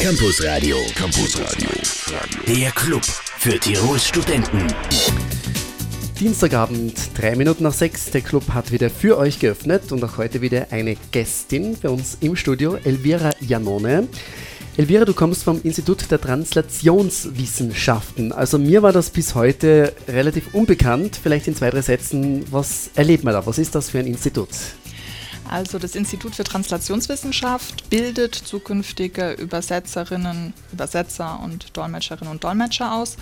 Campus Radio. Campus Radio. Der Club für Tirols Studenten. Dienstagabend, drei Minuten nach sechs. Der Club hat wieder für euch geöffnet und auch heute wieder eine Gästin bei uns im Studio, Elvira Janone. Elvira, du kommst vom Institut der Translationswissenschaften. Also mir war das bis heute relativ unbekannt. Vielleicht in zwei, drei Sätzen, was erlebt man da? Was ist das für ein Institut? Also das Institut für Translationswissenschaft bildet zukünftige Übersetzerinnen, Übersetzer und Dolmetscherinnen und Dolmetscher aus.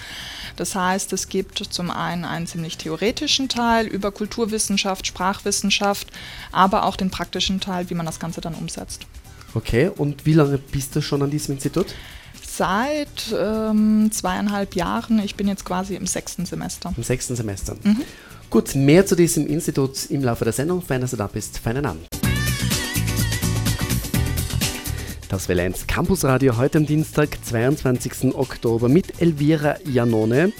Das heißt, es gibt zum einen einen ziemlich theoretischen Teil über Kulturwissenschaft, Sprachwissenschaft, aber auch den praktischen Teil, wie man das Ganze dann umsetzt. Okay, und wie lange bist du schon an diesem Institut? Seit ähm, zweieinhalb Jahren. Ich bin jetzt quasi im sechsten Semester. Im sechsten Semester. Mhm. Gut, mehr zu diesem Institut im Laufe der Sendung. Fein, dass du da bist. Feinen Abend. Das Welle 1 Campus Radio heute am Dienstag, 22. Oktober mit Elvira Janone.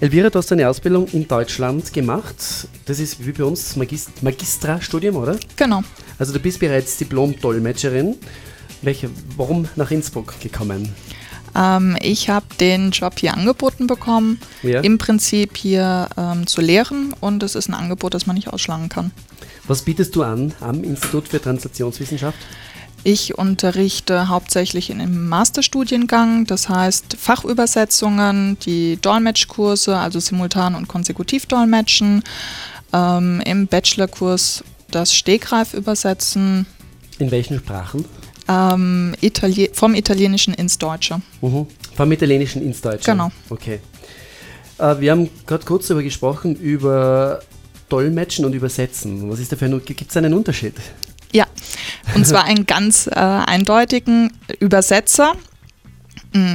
Elvira, du hast deine Ausbildung in Deutschland gemacht. Das ist wie bei uns Magist Magistra-Studium, oder? Genau. Also du bist bereits Diplom-Dolmetscherin. Welche, warum nach Innsbruck gekommen? Ähm, ich habe den Job hier angeboten bekommen, ja. im Prinzip hier ähm, zu lehren und es ist ein Angebot, das man nicht ausschlagen kann. Was bietest du an am Institut für Translationswissenschaft? Ich unterrichte hauptsächlich in einem Masterstudiengang, das heißt Fachübersetzungen, die Dolmetschkurse, also Simultan- und Konsekutivdolmetschen, ähm, im Bachelorkurs das Stegreif übersetzen. In welchen Sprachen? Ähm, Itali vom Italienischen ins Deutsche. Mhm. Vom Italienischen ins Deutsche? Genau. Okay. Äh, wir haben gerade kurz darüber gesprochen, über Dolmetschen und Übersetzen. Was ist da für ein, gibt es einen Unterschied? Und zwar einen ganz äh, eindeutigen Übersetzer. Mh,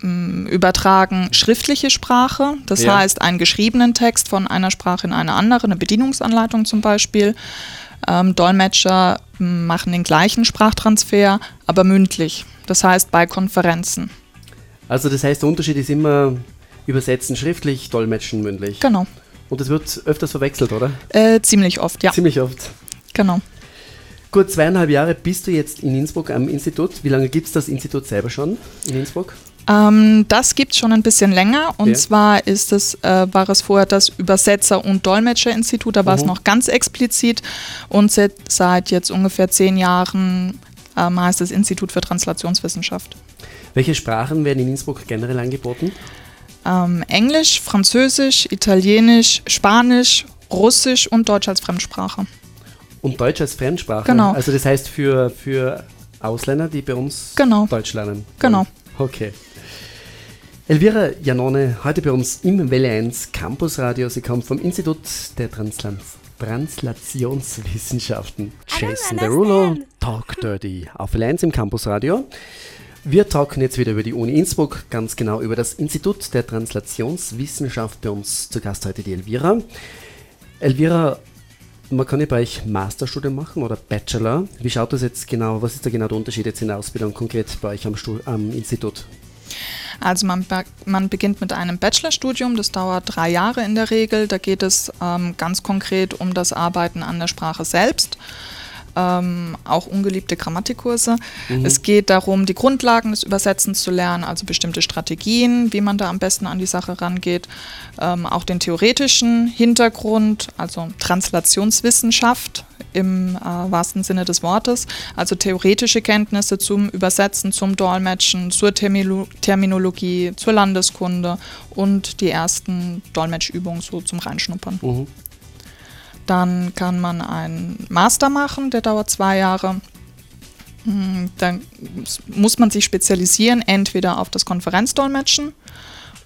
mm, übertragen schriftliche Sprache, das ja. heißt einen geschriebenen Text von einer Sprache in eine andere, eine Bedienungsanleitung zum Beispiel. Ähm, Dolmetscher machen den gleichen Sprachtransfer, aber mündlich. Das heißt bei Konferenzen. Also das heißt, der Unterschied ist immer übersetzen schriftlich, dolmetschen mündlich. Genau. Und das wird öfters verwechselt, oder? Äh, ziemlich oft, ja. Ziemlich oft. Genau. Gut, zweieinhalb Jahre bist du jetzt in Innsbruck am Institut. Wie lange gibt es das Institut selber schon in Innsbruck? Ähm, das gibt es schon ein bisschen länger. Und ja. zwar ist es, äh, war es vorher das Übersetzer- und Dolmetscherinstitut, da war es mhm. noch ganz explizit. Und seit, seit jetzt ungefähr zehn Jahren ähm, heißt es Institut für Translationswissenschaft. Welche Sprachen werden in Innsbruck generell angeboten? Ähm, Englisch, Französisch, Italienisch, Spanisch, Russisch und Deutsch als Fremdsprache. Und Deutsch als Fremdsprache? Genau. Also das heißt für, für Ausländer, die bei uns genau. Deutsch lernen? Genau. Okay. Elvira Janone, heute bei uns im Welle 1 Campus Radio. Sie kommt vom Institut der Transla Translationswissenschaften. Jason Derulo, Talk Dirty auf Welle 1 im Campus Radio. Wir talken jetzt wieder über die Uni Innsbruck, ganz genau über das Institut der Translationswissenschaft. Bei uns zu Gast heute die Elvira. Elvira, man kann ja bei euch Masterstudium machen oder Bachelor. Wie schaut das jetzt genau? Was ist da genau der Unterschied jetzt in der Ausbildung konkret bei euch am, am Institut? Also man, man beginnt mit einem Bachelorstudium, das dauert drei Jahre in der Regel. Da geht es ähm, ganz konkret um das Arbeiten an der Sprache selbst ähm, auch ungeliebte Grammatikkurse. Mhm. Es geht darum, die Grundlagen des Übersetzens zu lernen, also bestimmte Strategien, wie man da am besten an die Sache rangeht, ähm, auch den theoretischen Hintergrund, also Translationswissenschaft im äh, wahrsten Sinne des Wortes, also theoretische Kenntnisse zum Übersetzen, zum Dolmetschen, zur Termilo Terminologie, zur Landeskunde und die ersten Dolmetschübungen so zum Reinschnuppern. Mhm. Dann kann man einen Master machen, der dauert zwei Jahre. Hm, dann muss man sich spezialisieren, entweder auf das Konferenzdolmetschen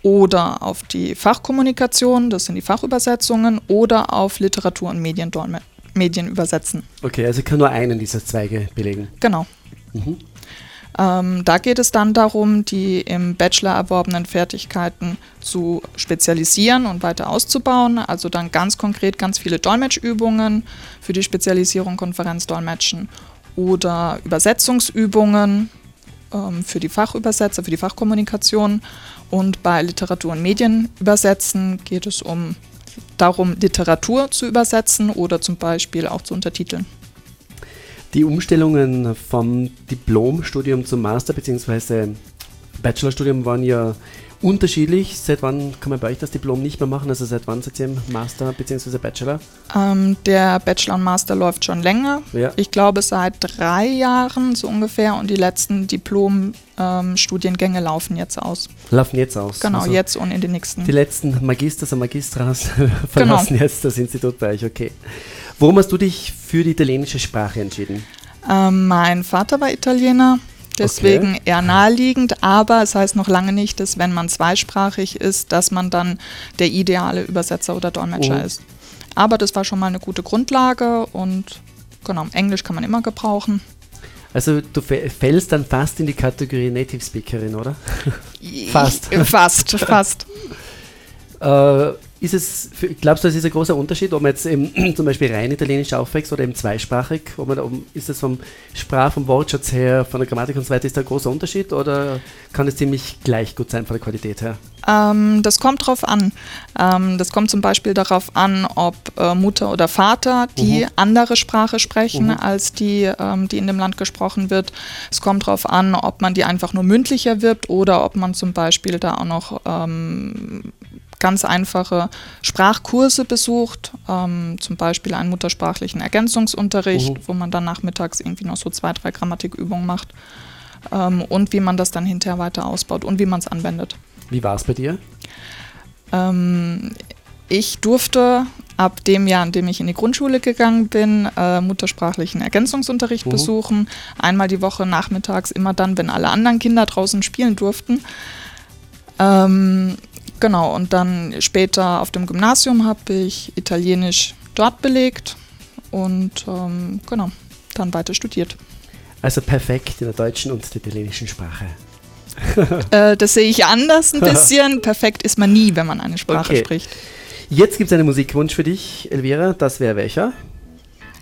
oder auf die Fachkommunikation, das sind die Fachübersetzungen, oder auf Literatur- und Mediendolme Medien übersetzen. Okay, also ich kann nur einen dieser Zweige belegen. Genau. Mhm. Ähm, da geht es dann darum, die im Bachelor erworbenen Fertigkeiten zu spezialisieren und weiter auszubauen. Also dann ganz konkret ganz viele Dolmetschübungen für die Spezialisierung Konferenzdolmetschen oder Übersetzungsübungen ähm, für die Fachübersetzer, für die Fachkommunikation. Und bei Literatur und Medien übersetzen geht es um darum, Literatur zu übersetzen oder zum Beispiel auch zu untertiteln. Die Umstellungen vom Diplomstudium zum Master bzw. Bachelorstudium waren ja unterschiedlich. Seit wann kann man bei euch das Diplom nicht mehr machen? Also seit wann seid ihr im Master bzw. Bachelor? Ähm, der Bachelor und Master läuft schon länger. Ja. Ich glaube seit drei Jahren so ungefähr und die letzten Diplom-Studiengänge ähm, laufen jetzt aus. Laufen jetzt aus. Genau, also jetzt und in den nächsten. Die letzten Magisters und Magistras verlassen genau. jetzt das Institut bei euch, okay. Warum hast du dich für die italienische Sprache entschieden? Ähm, mein Vater war Italiener, deswegen okay. eher naheliegend, aber es heißt noch lange nicht, dass wenn man zweisprachig ist, dass man dann der ideale Übersetzer oder Dolmetscher mhm. ist. Aber das war schon mal eine gute Grundlage und genau, Englisch kann man immer gebrauchen. Also du fällst dann fast in die Kategorie Native Speakerin, oder? fast. Fast, fast. äh, ist es, glaubst du, das ist ein großer Unterschied, ob man jetzt eben zum Beispiel rein italienisch aufwächst oder eben zweisprachig? Ob man, ob, ist das vom Sprach, vom Wortschatz her, von der Grammatik und so weiter, ist da ein großer Unterschied oder kann es ziemlich gleich gut sein von der Qualität her? Ähm, das kommt drauf an. Ähm, das kommt zum Beispiel darauf an, ob äh, Mutter oder Vater die mhm. andere Sprache sprechen mhm. als die, ähm, die in dem Land gesprochen wird. Es kommt darauf an, ob man die einfach nur mündlich erwirbt oder ob man zum Beispiel da auch noch ähm, ganz einfache Sprachkurse besucht, ähm, zum Beispiel einen muttersprachlichen Ergänzungsunterricht, mhm. wo man dann nachmittags irgendwie noch so zwei, drei Grammatikübungen macht ähm, und wie man das dann hinterher weiter ausbaut und wie man es anwendet. Wie war es bei dir? Ähm, ich durfte ab dem Jahr, in dem ich in die Grundschule gegangen bin, äh, muttersprachlichen Ergänzungsunterricht mhm. besuchen. Einmal die Woche nachmittags, immer dann, wenn alle anderen Kinder draußen spielen durften. Ähm, Genau, und dann später auf dem Gymnasium habe ich Italienisch dort belegt und ähm, genau, dann weiter studiert. Also perfekt in der deutschen und der italienischen Sprache. äh, das sehe ich anders ein bisschen. Perfekt ist man nie, wenn man eine Sprache okay. spricht. Jetzt gibt es einen Musikwunsch für dich, Elvira. Das wäre welcher?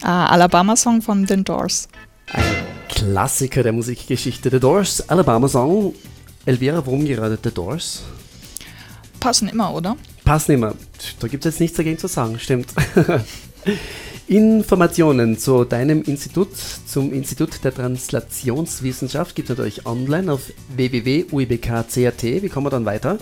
Ah, Alabama-Song von The Doors. Ein Klassiker der Musikgeschichte. The Doors, Alabama-Song. Elvira, warum gerade The Doors? Passen immer, oder? Passen immer. Da gibt es jetzt nichts dagegen zu sagen, stimmt. Informationen zu deinem Institut, zum Institut der Translationswissenschaft gibt es natürlich online auf www.uibk.cat. Wie kommen wir dann weiter?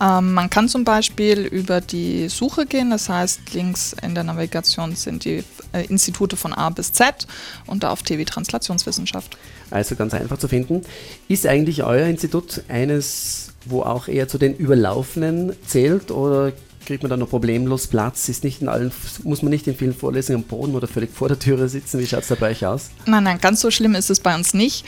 Ähm, man kann zum Beispiel über die Suche gehen, das heißt, links in der Navigation sind die äh, Institute von A bis Z und da auf TV Translationswissenschaft. Also ganz einfach zu finden. Ist eigentlich euer Institut eines wo auch eher zu den Überlaufenden zählt oder kriegt man da noch problemlos Platz? Ist nicht in allen, muss man nicht in vielen Vorlesungen am Boden oder völlig vor der Türe sitzen? Wie schaut es da bei euch aus? Nein, nein, ganz so schlimm ist es bei uns nicht.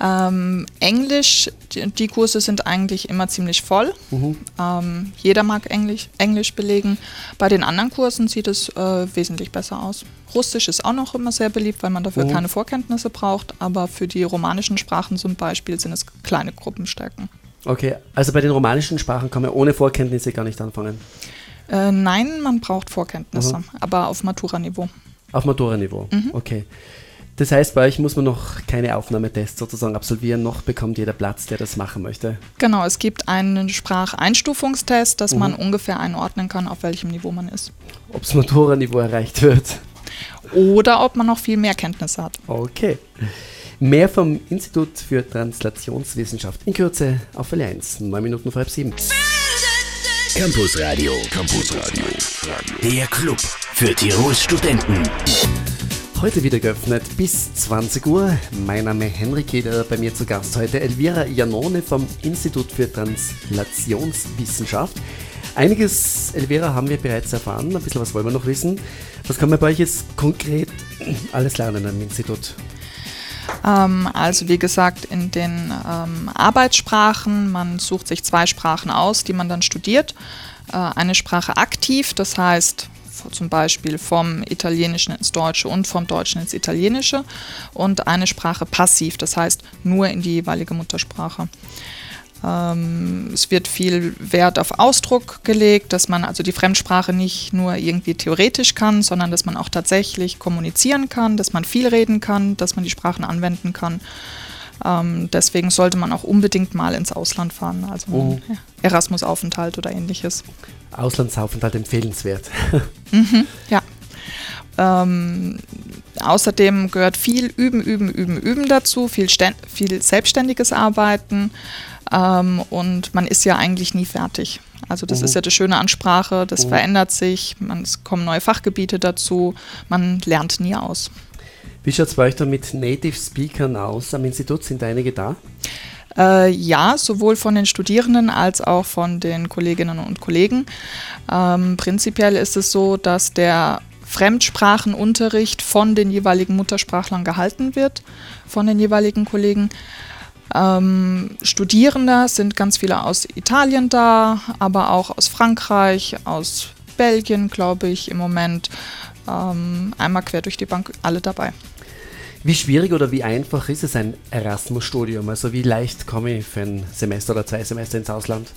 Ähm, Englisch, die, die, Kurse sind eigentlich immer ziemlich voll. Mhm. Ähm, jeder mag Englisch, Englisch belegen. Bei den anderen Kursen sieht es äh, wesentlich besser aus. Russisch ist auch noch immer sehr beliebt, weil man dafür mhm. keine Vorkenntnisse braucht. Aber für die romanischen Sprachen zum Beispiel sind es kleine Gruppenstärken. Okay, also bei den romanischen Sprachen kann man ohne Vorkenntnisse gar nicht anfangen. Äh, nein, man braucht Vorkenntnisse, mhm. aber auf Matura-Niveau. Auf Matura-Niveau, mhm. okay. Das heißt, bei euch muss man noch keine Aufnahmetests sozusagen absolvieren, noch bekommt jeder Platz, der das machen möchte. Genau, es gibt einen Spracheinstufungstest, dass mhm. man ungefähr einordnen kann, auf welchem Niveau man ist. Ob das Matura-Niveau erreicht wird. Oder ob man noch viel mehr Kenntnisse hat. Okay. Mehr vom Institut für Translationswissenschaft in Kürze auf Welle 1, 9 Minuten vor halb 7. Campus Radio, Campus Radio, der Club für Tirols Studenten. Heute wieder geöffnet bis 20 Uhr. Mein Name ist Henrik Eder, bei mir zu Gast heute Elvira Janone vom Institut für Translationswissenschaft. Einiges, Elvira, haben wir bereits erfahren. Ein bisschen was wollen wir noch wissen. Was kann man bei euch jetzt konkret alles lernen am Institut? Ähm, also wie gesagt, in den ähm, Arbeitssprachen, man sucht sich zwei Sprachen aus, die man dann studiert. Äh, eine Sprache aktiv, das heißt zum Beispiel vom Italienischen ins Deutsche und vom Deutschen ins Italienische und eine Sprache passiv, das heißt nur in die jeweilige Muttersprache. Ähm, es wird viel Wert auf Ausdruck gelegt, dass man also die Fremdsprache nicht nur irgendwie theoretisch kann, sondern dass man auch tatsächlich kommunizieren kann, dass man viel reden kann, dass man die Sprachen anwenden kann. Ähm, deswegen sollte man auch unbedingt mal ins Ausland fahren, also oh. Erasmus-Aufenthalt oder ähnliches. Auslandsaufenthalt empfehlenswert. mhm, ja. Ähm, außerdem gehört viel Üben, Üben, Üben, Üben dazu, viel, viel selbstständiges Arbeiten ähm, und man ist ja eigentlich nie fertig. Also das mhm. ist ja das Schöne an Sprache, das mhm. verändert sich, man, es kommen neue Fachgebiete dazu, man lernt nie aus. Wie schaut es bei euch da mit Native Speakern aus? Am Institut sind einige da? Äh, ja, sowohl von den Studierenden als auch von den Kolleginnen und Kollegen. Ähm, prinzipiell ist es so, dass der Fremdsprachenunterricht von den jeweiligen Muttersprachlern gehalten wird, von den jeweiligen Kollegen. Ähm, Studierende sind ganz viele aus Italien da, aber auch aus Frankreich, aus Belgien, glaube ich, im Moment. Ähm, einmal quer durch die Bank alle dabei. Wie schwierig oder wie einfach ist es ein Erasmus-Studium? Also wie leicht komme ich für ein Semester oder zwei Semester ins Ausland?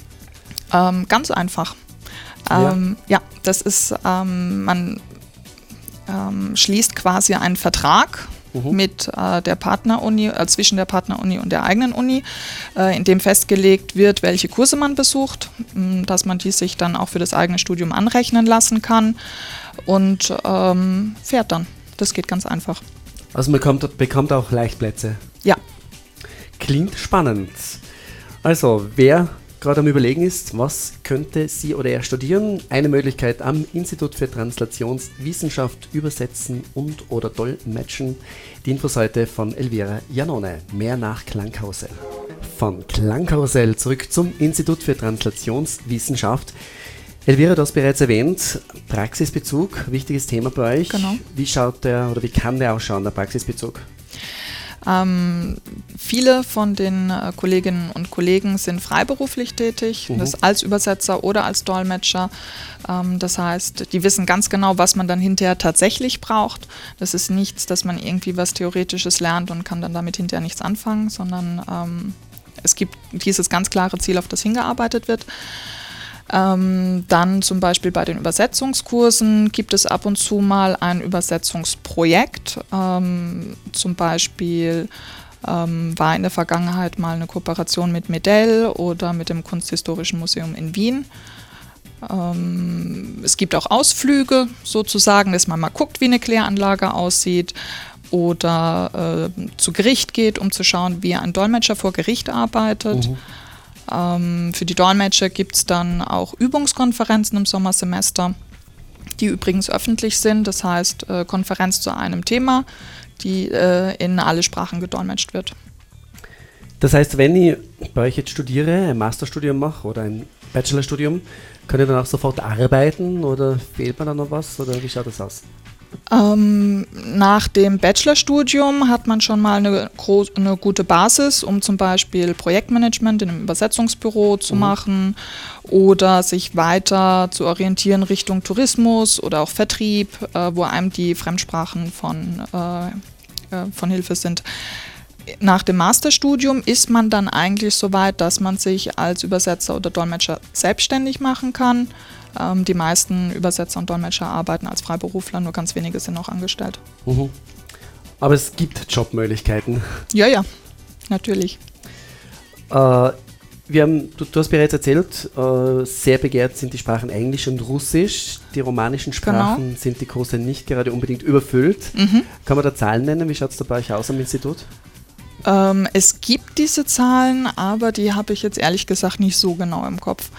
Ähm, ganz einfach. Ähm, ja. ja. das ist, ähm, man ähm, schließt quasi einen Vertrag mhm. mit äh, der Partneruni, äh, zwischen der Partneruni und der eigenen Uni, äh, in dem festgelegt wird, welche Kurse man besucht, mh, dass man die sich dann auch für das eigene Studium anrechnen lassen kann und ähm, fährt dann. Das geht ganz einfach. Also man kommt, bekommt auch Leichtplätze. Ja. Klingt spannend. Also, wer gerade am Überlegen ist, was könnte sie oder er studieren. Eine Möglichkeit am Institut für Translationswissenschaft übersetzen und oder dolmetschen. Die Infoseite von Elvira Janone. Mehr nach Klangkarussell. Von Klangkarussell zurück zum Institut für Translationswissenschaft. Elvira, du hast bereits erwähnt, Praxisbezug, wichtiges Thema bei euch. Genau. Wie schaut der oder wie kann der ausschauen, der Praxisbezug? Ähm, viele von den äh, Kolleginnen und Kollegen sind freiberuflich tätig, mhm. das als Übersetzer oder als Dolmetscher. Ähm, das heißt, die wissen ganz genau, was man dann hinterher tatsächlich braucht. Das ist nichts, dass man irgendwie was Theoretisches lernt und kann dann damit hinterher nichts anfangen, sondern ähm, es gibt dieses ganz klare Ziel, auf das hingearbeitet wird. Ähm, dann zum Beispiel bei den Übersetzungskursen gibt es ab und zu mal ein Übersetzungsprojekt. Ähm, zum Beispiel ähm, war in der Vergangenheit mal eine Kooperation mit Medell oder mit dem Kunsthistorischen Museum in Wien. Ähm, es gibt auch Ausflüge sozusagen, dass man mal guckt, wie eine Kläranlage aussieht oder äh, zu Gericht geht, um zu schauen, wie ein Dolmetscher vor Gericht arbeitet. Mhm. Ähm, für die Dolmetscher gibt es dann auch Übungskonferenzen im Sommersemester, die übrigens öffentlich sind. Das heißt, äh, Konferenz zu einem Thema, die äh, in alle Sprachen gedolmetscht wird. Das heißt, wenn ich bei euch jetzt studiere, ein Masterstudium mache oder ein Bachelorstudium, kann ich dann auch sofort arbeiten oder fehlt mir da noch was oder wie schaut das aus? Ähm, nach dem Bachelorstudium hat man schon mal eine, eine, gute Basis, um zum Beispiel Projektmanagement in einem Übersetzungsbüro zu mhm. machen oder sich weiter zu orientieren Richtung Tourismus oder auch Vertrieb, äh, wo einem die Fremdsprachen von, äh, äh, von Hilfe sind. Nach dem Masterstudium ist man dann eigentlich so weit, dass man sich als Übersetzer oder Dolmetscher selbstständig machen kann ähm, die meisten Übersetzer und Dolmetscher arbeiten als Freiberufler, nur ganz wenige sind noch angestellt. Mhm. Aber es gibt Jobmöglichkeiten. Ja, ja, natürlich. Äh, wir haben, du, du, hast bereits erzählt, äh, sehr begehrt sind die Sprachen Englisch und Russisch. Die romanischen genau. Sprachen genau. sind die Kurse nicht gerade unbedingt überfüllt. Mhm. Kann man da Zahlen nennen? Wie schaut es da bei euch aus am Institut? Ähm, es gibt diese Zahlen, aber die habe ich jetzt ehrlich gesagt nicht so genau im Kopf.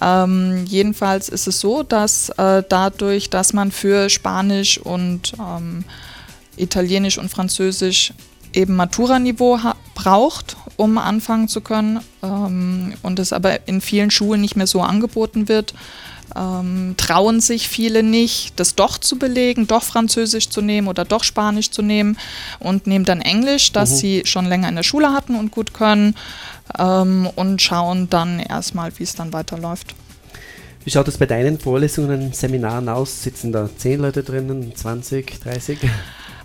Ähm, jedenfalls ist es so, dass äh, dadurch, dass man für Spanisch und ähm, Italienisch und Französisch eben Matura-Niveau braucht, um anfangen zu können ähm, und es aber in vielen Schulen nicht mehr so angeboten wird, ähm, trauen sich viele nicht, das doch zu belegen, doch Französisch zu nehmen oder doch Spanisch zu nehmen und nehmen dann Englisch, das mhm. sie schon länger in der Schule hatten und gut können ähm, und schauen dann erstmal, wie es dann weiterläuft. Wie schaut es bei deinen Vorlesungen, Seminaren aus? Sitzen da 10 Leute drinnen, 20, 30?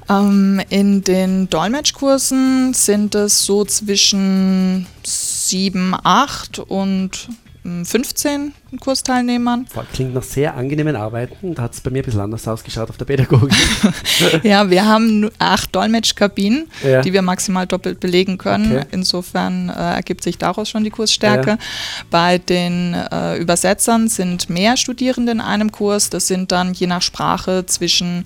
Ähm, in den Dolmetschkursen sind es so zwischen 7, 8 und 15 Kursteilnehmern. Klingt nach sehr angenehmen Arbeiten. Da hat es bei mir ein bisschen anders ausgeschaut auf der Pädagogik. ja, wir haben acht Dolmetschkabinen, ja. die wir maximal doppelt belegen können. Okay. Insofern äh, ergibt sich daraus schon die Kursstärke. Ja. Bei den äh, Übersetzern sind mehr Studierende in einem Kurs. Das sind dann je nach Sprache zwischen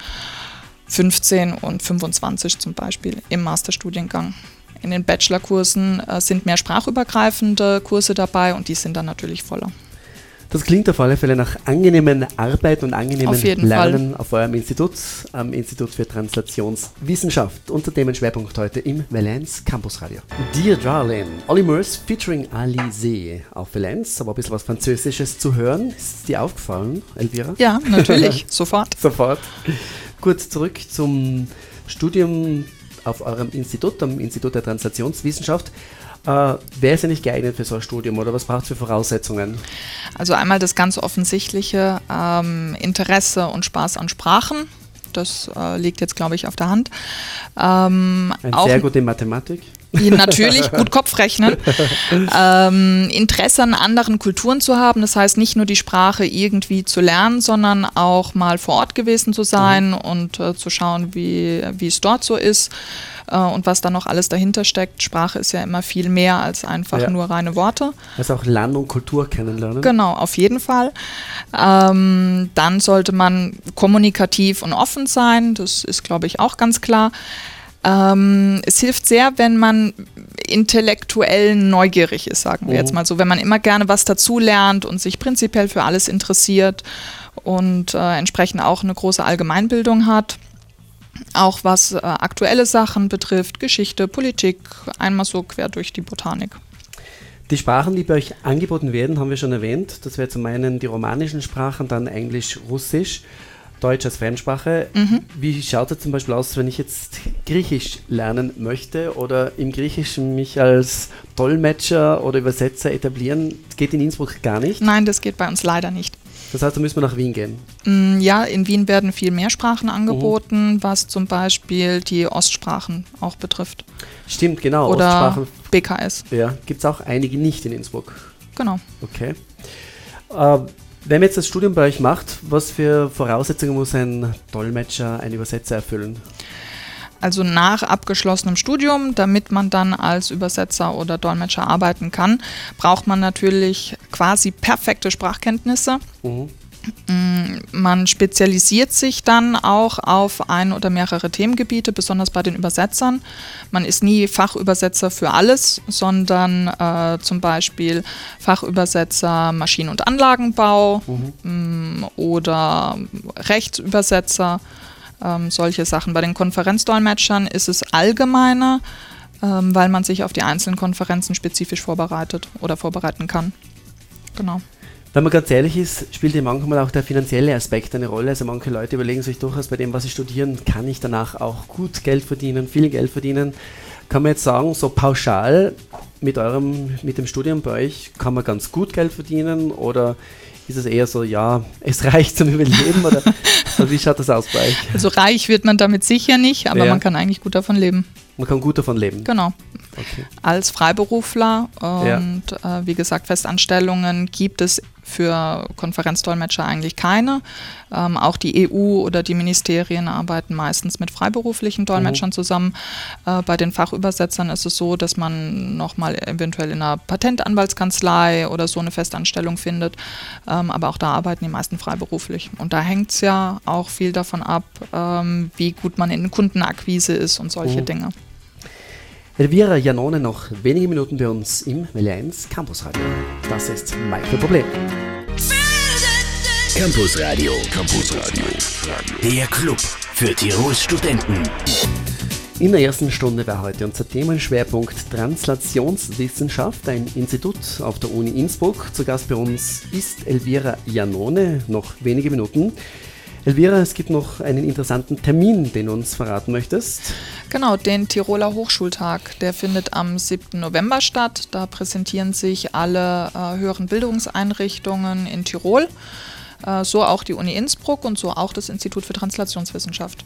15 und 25 zum Beispiel im Masterstudiengang. In den Bachelorkursen äh, sind mehr sprachübergreifende Kurse dabei und die sind dann natürlich voller. Das klingt auf alle Fälle nach angenehmen Arbeit und angenehmen Lernen Fall. auf eurem Institut, am Institut für Translationswissenschaft. Unter Themenschwerpunkt heute im Valenz Campus Radio. Dear Darling, Olly Murs featuring Ali See auf Valenz, aber ein bisschen was Französisches zu hören. Ist dir aufgefallen, Elvira? Ja, natürlich, sofort. Sofort. Gut, zurück zum Studium auf eurem Institut, am Institut der Translationswissenschaft. Äh, wer ist ja nicht geeignet für so ein Studium oder was braucht es für Voraussetzungen? Also einmal das ganz offensichtliche ähm, Interesse und Spaß an Sprachen. Das äh, liegt jetzt, glaube ich, auf der Hand. Ähm, Ein sehr gut in Mathematik. Natürlich gut Kopfrechnen. ähm, Interesse an anderen Kulturen zu haben, das heißt nicht nur die Sprache irgendwie zu lernen, sondern auch mal vor Ort gewesen zu sein und äh, zu schauen, wie, wie es dort so ist äh, und was da noch alles dahinter steckt. Sprache ist ja immer viel mehr als einfach Ja. nur reine Worte. Also auch Land und Kultur kennenlernen. Genau, auf jeden Fall. Ähm, dann sollte man kommunikativ und offen sein. Das ist, glaube ich, auch ganz klar. Ähm, es hilft sehr, wenn man intellektuell neugierig ist, sagen wir Mhm. jetzt mal so. Wenn man immer gerne was dazu lernt und sich prinzipiell für alles interessiert und äh, entsprechend auch eine große Allgemeinbildung hat. Auch was äh, aktuelle Sachen betrifft, Geschichte, Politik, einmal so quer durch die Botanik. Die Sprachen, die bei euch angeboten werden, haben wir schon erwähnt. Das wäre zum einen die romanischen Sprachen, dann Englisch, Russisch, Deutsch als Fremdsprache. Mhm. Wie schaut es zum Beispiel aus, wenn ich jetzt Griechisch lernen möchte oder im Griechischen mich als Dolmetscher oder Übersetzer etablieren? Das geht in Innsbruck gar nicht. Nein, das geht bei uns leider nicht. Das heißt, da müssen wir nach Wien gehen. Mm, Ja, in Wien werden viel mehr Sprachen angeboten, was zum Beispiel die Ostsprachen auch betrifft. Stimmt, genau. Oder Ostsprachen BKS, ja, gibt es auch einige nicht in Innsbruck. genau. Okay. Äh, wenn man jetzt das Studium bei euch macht, was für Voraussetzungen muss ein Dolmetscher, ein Übersetzer erfüllen? Also nach abgeschlossenem Studium, damit man dann als Übersetzer oder Dolmetscher arbeiten kann, braucht man natürlich quasi perfekte Sprachkenntnisse. Mhm. Mm, Man spezialisiert sich dann auch auf ein oder mehrere Themengebiete, besonders bei den Übersetzern. Man ist nie Fachübersetzer für alles, sondern äh, zum Beispiel Fachübersetzer Maschinen- und Anlagenbau mm, oder Rechtsübersetzer, ähm, solche Sachen. Bei den Konferenzdolmetschern ist es allgemeiner, ähm, weil man sich auf die einzelnen Konferenzen spezifisch vorbereitet oder vorbereiten kann. Genau. Wenn man ganz ehrlich ist, spielt ja manchmal auch der finanzielle Aspekt eine Rolle. Also manche Leute überlegen sich durchaus bei dem, was sie studieren, kann ich danach auch gut Geld verdienen, viel Geld verdienen. Kann man jetzt sagen, so pauschal mit eurem, mit dem Studium bei euch, kann man ganz gut Geld verdienen oder ist es eher so, ja, es reicht zum Überleben oder, oder wie schaut das aus bei euch? Also reich wird man damit sicher nicht, aber Ja. man kann eigentlich gut davon leben. Man kann gut davon leben. Genau. Okay. Als Freiberufler und äh, wie gesagt, Festanstellungen gibt es für Konferenzdolmetscher eigentlich keine. Ähm, auch die EU oder die Ministerien arbeiten meistens mit freiberuflichen Dolmetschern zusammen. Äh, bei den Fachübersetzern ist es so, dass man nochmal eventuell in einer Patentanwaltskanzlei oder so eine Festanstellung findet. Ähm, aber auch da arbeiten die meisten freiberuflich. Und da hängt es ja auch viel davon ab, ähm, wie gut man in Kundenakquise ist und solche Mhm. Dinge. Elvira Janone noch wenige Minuten bei uns im Welle 1 Campus Radio. Das ist Michael Problem. Campus Radio. Campus Radio. Der Club für Tirols Studenten. In der ersten Stunde war heute unser Themenschwerpunkt Translationswissenschaft, ein Institut auf der Uni Innsbruck. Zu Gast bei uns ist Elvira Janone, noch wenige Minuten. Elvira, es gibt noch einen interessanten Termin, den du uns verraten möchtest. Genau, den Tiroler Hochschultag, der findet am 7. November statt. Da präsentieren sich alle äh, höheren Bildungseinrichtungen in Tirol, äh, so auch die Uni Innsbruck und so auch das Institut für Translationswissenschaft.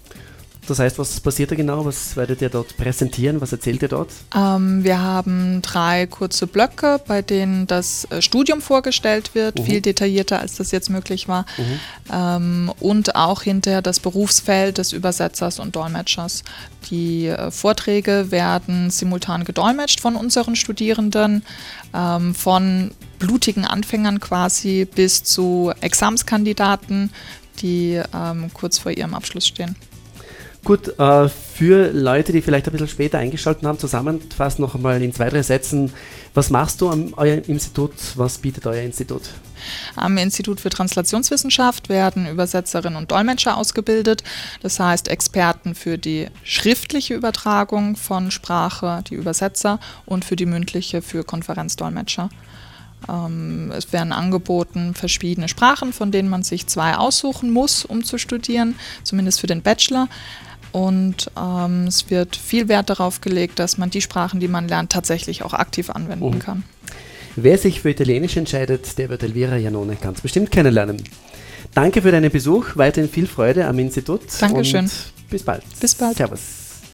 Das heißt, was passiert da genau? Was werdet ihr dort präsentieren? Was erzählt ihr dort? Ähm, wir haben drei kurze Blöcke, bei denen das äh, Studium vorgestellt wird, viel detaillierter als das jetzt möglich war. Ähm, und auch hinterher das Berufsfeld des Übersetzers und Dolmetschers. Die äh, Vorträge werden simultan gedolmetscht von unseren Studierenden, ähm, von blutigen Anfängern quasi bis zu Examenskandidaten, die ähm, kurz vor ihrem Abschluss stehen. Gut, äh, für Leute, die vielleicht ein bisschen später eingeschaltet haben, zusammenfassend noch einmal in zwei, drei Sätzen. Was machst du am eurem Institut? Was bietet euer Institut? Am Institut für Translationswissenschaft werden Übersetzerinnen und Dolmetscher ausgebildet. Das heißt Experten für die schriftliche Übertragung von Sprache, die Übersetzer, und für die mündliche für Konferenzdolmetscher. Ähm, es werden angeboten verschiedene Sprachen, von denen man sich zwei aussuchen muss, um zu studieren, zumindest für den Bachelor. Und ähm, es wird viel Wert darauf gelegt, dass man die Sprachen, die man lernt, tatsächlich auch aktiv anwenden mhm. kann. Wer sich für Italienisch entscheidet, der wird Elvira Janone ganz bestimmt kennenlernen. Danke für deinen Besuch, weiterhin viel Freude am Institut. Dankeschön. bis bald. Bis bald. Servus.